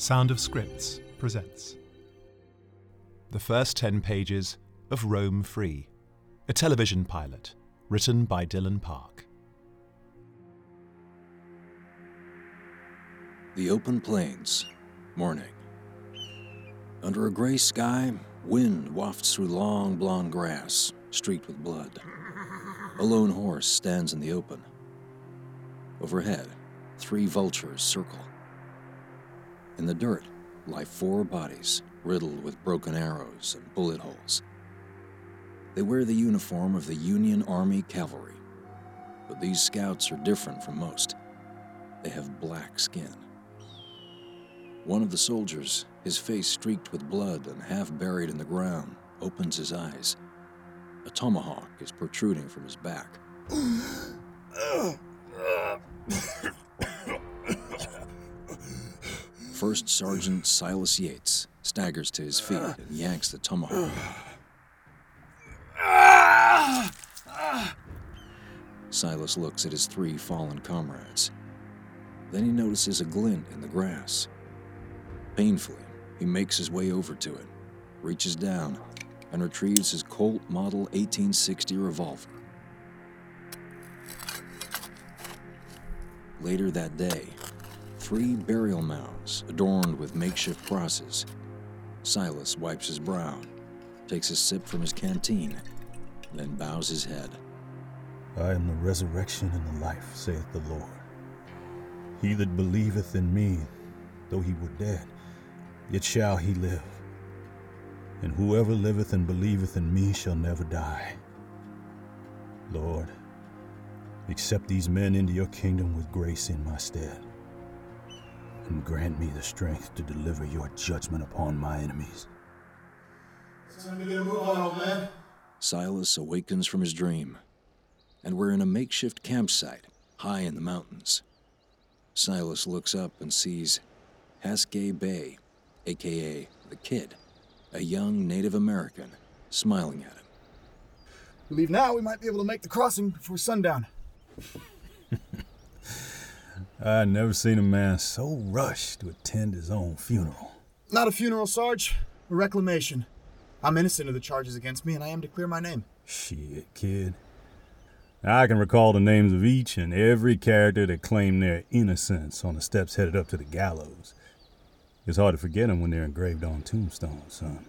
Sound of Scripts presents The First Ten Pages of Roam Free, a television pilot written by Dylan Park. The open plains, morning. Under a gray sky, wind wafts through long blonde grass, streaked with blood. A lone horse stands in the open. Overhead, three vultures circle. In the dirt lie four bodies, riddled with broken arrows and bullet holes. They wear the uniform of the Union Army Cavalry, but these scouts are different from most. They have black skin. One of the soldiers, his face streaked with blood and half buried in the ground, opens his eyes. A tomahawk is protruding from his back. First Sergeant Silas Yates staggers to his feet and yanks the tomahawk. Silas looks at his three fallen comrades. Then he notices a glint in the grass. Painfully, he makes his way over to it, reaches down, and retrieves his Colt Model 1860 revolver. Later that day, three burial mounds adorned with makeshift crosses. Silas wipes his brow, takes a sip from his canteen, then bows his head. I am the resurrection and the life, saith the Lord. He that believeth in me, though he were dead, yet shall he live. And whoever liveth and believeth in me shall never die. Lord, accept these men into your kingdom with grace in my stead, and grant me the strength to deliver your judgment upon my enemies. Time to get a move on, old man. Silas awakens from his dream, and we're in a makeshift campsite high in the mountains. Silas looks up and sees Haskay Bay, aka the Kid, a young Native American, smiling at him. We leave now, we might be able to make the crossing before sundown. I never seen a man so rushed to attend his own funeral. Not a funeral, Sarge. A reclamation. I'm innocent of the charges against me, and I am to clear my name. Shit, kid. I can recall the names of each and every character that claimed their innocence on the steps headed up to the gallows. It's hard to forget them when they're engraved on tombstones, son.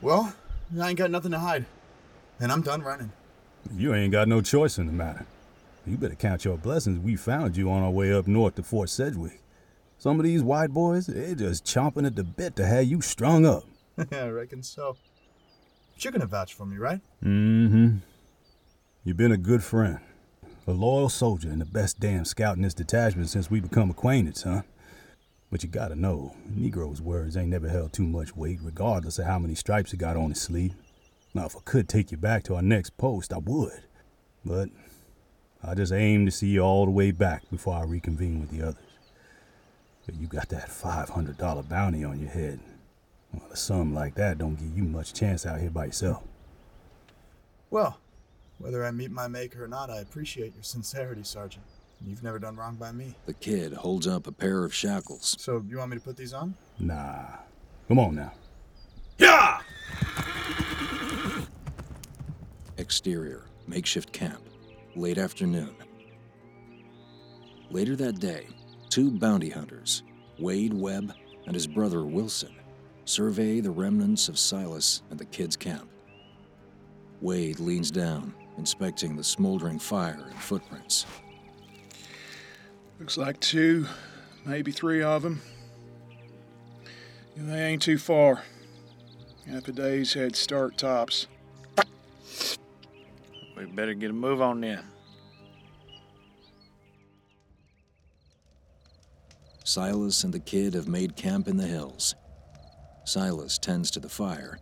Well, I ain't got nothing to hide. And I'm done running. You ain't got no choice in the matter. You better count your blessings we found you on our way up north to Fort Sedgwick. Some of these white boys, they're just chomping at the bit to have you strung up. I reckon so. But you're gonna vouch for me, right? Mm-hmm. You've been a good friend. A loyal soldier and the best damn scout in this detachment since we become acquainted, son. But you gotta know, Negro's words ain't never held too much weight, regardless of how many stripes he got on his sleeve. Now, if I could take you back to our next post, I would. But I just aim to see you all the way back before I reconvene with the others. But you got that $500 bounty on your head. Well, a sum like that don't give you much chance out here by yourself. Well, whether I meet my maker or not, I appreciate your sincerity, Sergeant. You've never done wrong by me. The kid holds up a pair of shackles. So, you want me to put these on? Nah. Come on now. Yeah! Exterior, makeshift camp, late afternoon. Later that day, two bounty hunters, Wade Webb and his brother Wilson, survey the remnants of Silas and the kid's camp. Wade leans down, inspecting the smoldering fire and footprints. Looks like two, maybe three of them. They ain't too far. Half a day's head start tops. We better get a move on then. Silas and the kid have made camp in the hills. Silas tends to the fire,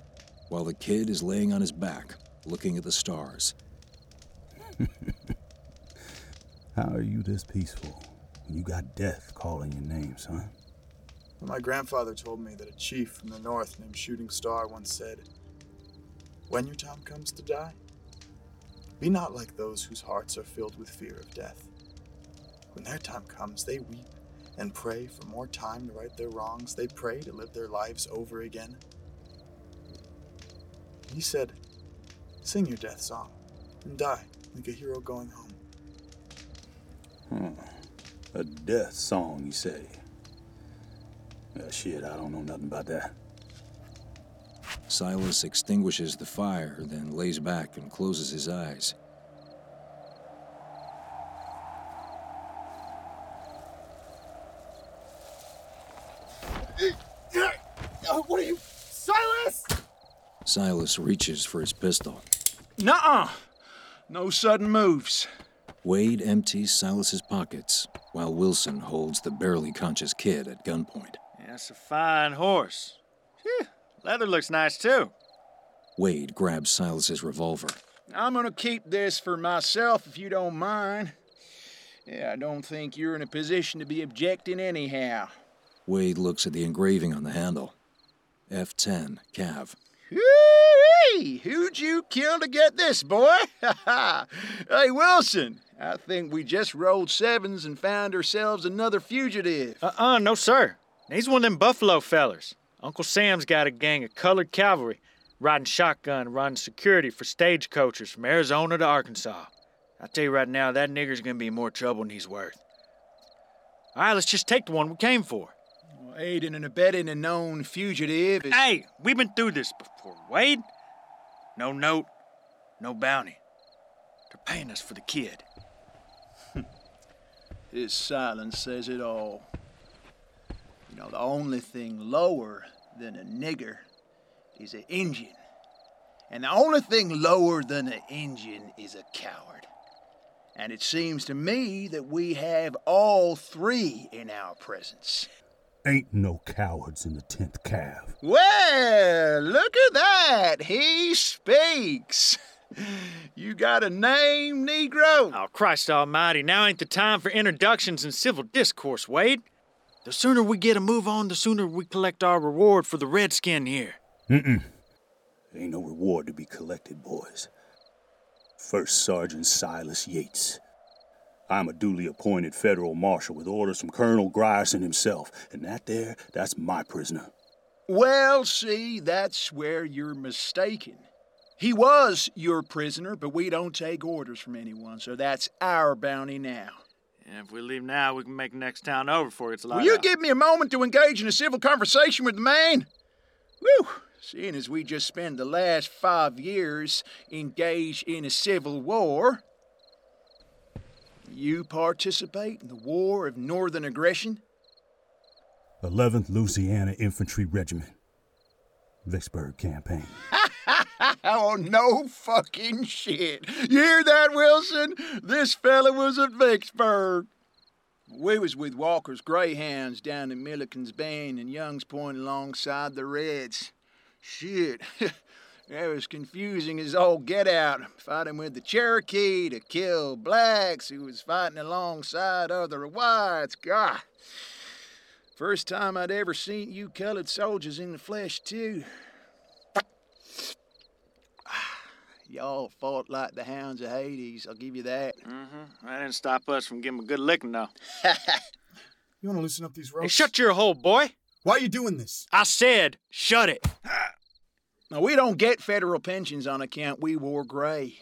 while the kid is laying on his back, looking at the stars. How are you this peaceful when you got death calling your name, son? My grandfather told me that a chief from the north named Shooting Star once said, When your time comes to die, be not like those whose hearts are filled with fear of death. When their time comes, they weep and pray for more time to right their wrongs. They pray to live their lives over again. He said, Sing your death song and die like a hero going home. A death song, you say? Uh, shit, I don't know nothing about that. Silas extinguishes the fire, then lays back and closes his eyes. what are you, Silas? Silas reaches for his pistol. Nuh-uh. No sudden moves. Wade empties Silas's pockets, while Wilson holds the barely conscious kid at gunpoint. That's a fine horse. Phew, leather looks nice too. Wade grabs Silas's revolver. I'm gonna keep this for myself if you don't mind. Yeah, I don't think you're in a position to be objecting anyhow. Wade looks at the engraving on the handle. F10, Cav. Hoo-wee! Who'd you kill to get this, boy? hey, Wilson, I think we just rolled sevens and found ourselves another fugitive. Uh-uh, no sir. He's one of them Buffalo fellers. Uncle Sam's got a gang of colored cavalry riding shotgun, running security for stagecoachers from Arizona to Arkansas. I tell you right now, that nigger's gonna be more trouble than he's worth. All right, let's just take the one we came for. Aiding and abetting a known fugitive is. Hey, we've been through this before, Wade. No note, no bounty. They're paying us for the kid. His silence says it all. You know, the only thing lower than a nigger is an Injun. And the only thing lower than an Injun is a coward. And it seems to me that we have all three in our presence. Ain't no cowards in the 10th Cav. Well, look at that. He speaks. You got a name, Negro? Oh, Christ almighty, now ain't the time for introductions and civil discourse, Wade. The sooner we get a move on, the sooner we collect our reward for the redskin here. Mm-mm. Ain't no reward to be collected, boys. First Sergeant Silas Yates. I'm a duly appointed federal marshal with orders from Colonel Grierson himself, and that there, that's my prisoner. Well, see, that's where you're mistaken. He was your prisoner, but we don't take orders from anyone, so that's our bounty now. And if we leave now, we can make the next town over before it's light Will you out. give me a moment to engage in a civil conversation with the man? Whew, seeing as we just spent the last five years engaged in a civil war. You participate in the War of Northern Aggression? 11th Louisiana Infantry Regiment. Vicksburg Campaign. Oh, no fucking shit. You hear that, Wilson? This fella was at Vicksburg. We was with Walker's Greyhounds down in Milliken's Bend and Young's Point alongside the Reds. Shit. That was confusing as all get out. Fighting with the Cherokee to kill blacks who was fighting alongside other whites. God. First time I'd ever seen you colored soldiers in the flesh, too. Y'all fought like the hounds of Hades, I'll give you that. Mm-hmm. That didn't stop us from giving a good licking, though. You want to loosen up these Hey, ropes? shut your hole, boy. Why are you doing this? I said, shut it. Now, we don't get federal pensions on account we wore gray.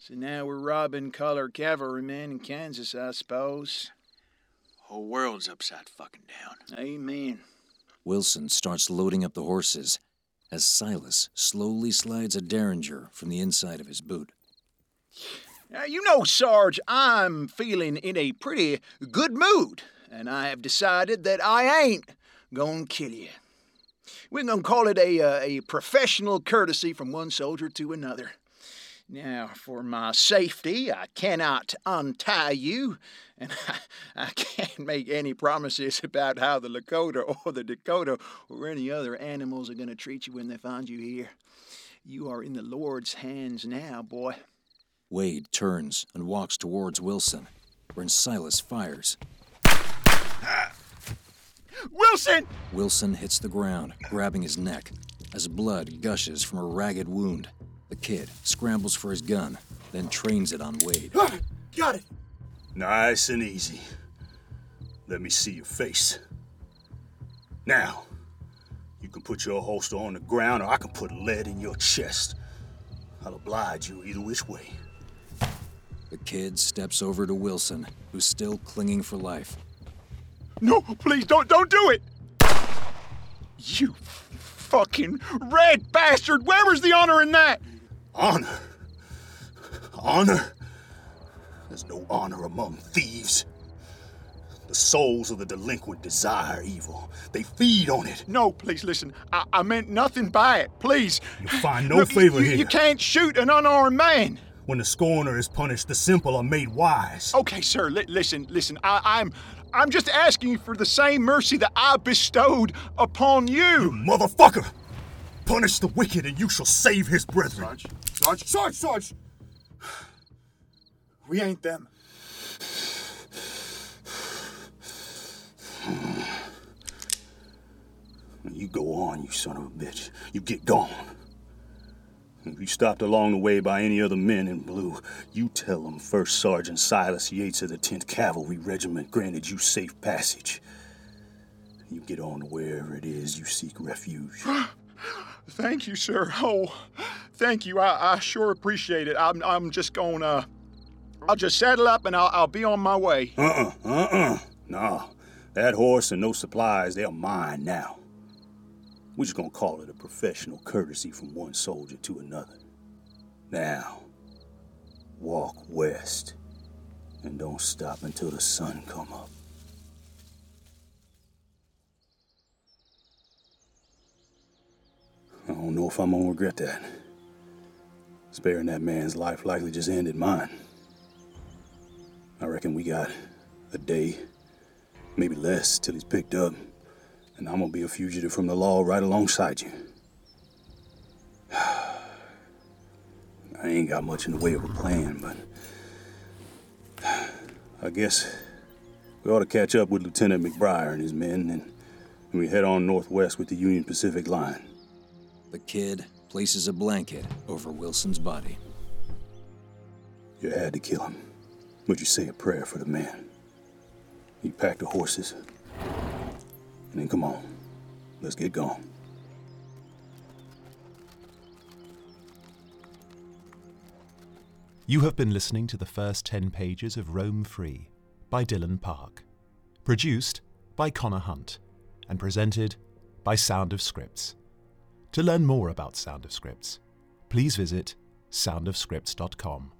So now we're robbing colored cavalrymen in Kansas, I suppose. Whole world's upside fucking down. Amen. Wilson starts loading up the horses as Silas slowly slides a derringer from the inside of his boot. Now, you know, Sarge, I'm feeling in a pretty good mood, and I have decided that I ain't gonna kill you. We're gonna call it a, uh, a professional courtesy from one soldier to another. Now, for my safety, I cannot untie you, and I, I can't make any promises about how the Lakota or the Dakota or any other animals are gonna treat you when they find you here. You are in the Lord's hands now, boy. Wade turns and walks towards Wilson, when Silas fires. Wilson! Wilson hits the ground, grabbing his neck, as blood gushes from a ragged wound. The kid scrambles for his gun, then trains it on Wade. Ah, got it. Nice and easy. Let me see your face. Now, you can put your holster on the ground or I can put lead in your chest. I'll oblige you either which way. The kid steps over to Wilson, who's still clinging for life. No, please don't don't do it. You fucking red bastard! Where was the honor in that? Honor? Honor? There's no honor among thieves. The souls of the delinquent desire evil. They feed on it. No, please listen. I, I meant nothing by it. Please. You find no favor you, here. You can't shoot an unarmed man. When the scorner is punished, the simple are made wise. Okay, sir. Li- listen, listen. I, I'm, I'm just asking you for the same mercy that I bestowed upon you. you. Motherfucker! Punish the wicked and you shall save his brethren. Sarge, Sarge, Sarge, Sarge! We ain't them. You go on, you son of a bitch. You get gone. If you stopped along the way by any other men in blue, you tell them First Sergeant Silas Yates of the 10th Cavalry Regiment granted you safe passage. You get on to wherever it is you seek refuge. Thank you, sir. Oh, thank you. I, I sure appreciate it. I'm, I'm just gonna. I'll just saddle up and I'll, I'll be on my way. Uh-uh, uh-uh. Nah, that horse and those supplies, they're mine now. We're just gonna call it a professional courtesy from one soldier to another. Now, walk west, and don't stop until the sun come up. I don't know if I'm gonna regret that. Sparing that man's life likely just ended mine. I reckon we got a day, maybe less, till he's picked up, and I'm gonna be a fugitive from the law right alongside you. I ain't got much in the way of a plan, but I guess we ought to catch up with Lieutenant McBriar and his men, and, and we head on northwest with the Union Pacific line. The kid places a blanket over Wilson's body. You had to kill him, but you say a prayer for the man. You pack the horses, and then come on, let's get going. You have been listening to the first 10 pages of Roam Free by Dylan Park. Produced by Connor Hunt and presented by Sound of Scripts. To learn more about Sound of Scripts, please visit soundofscripts.com.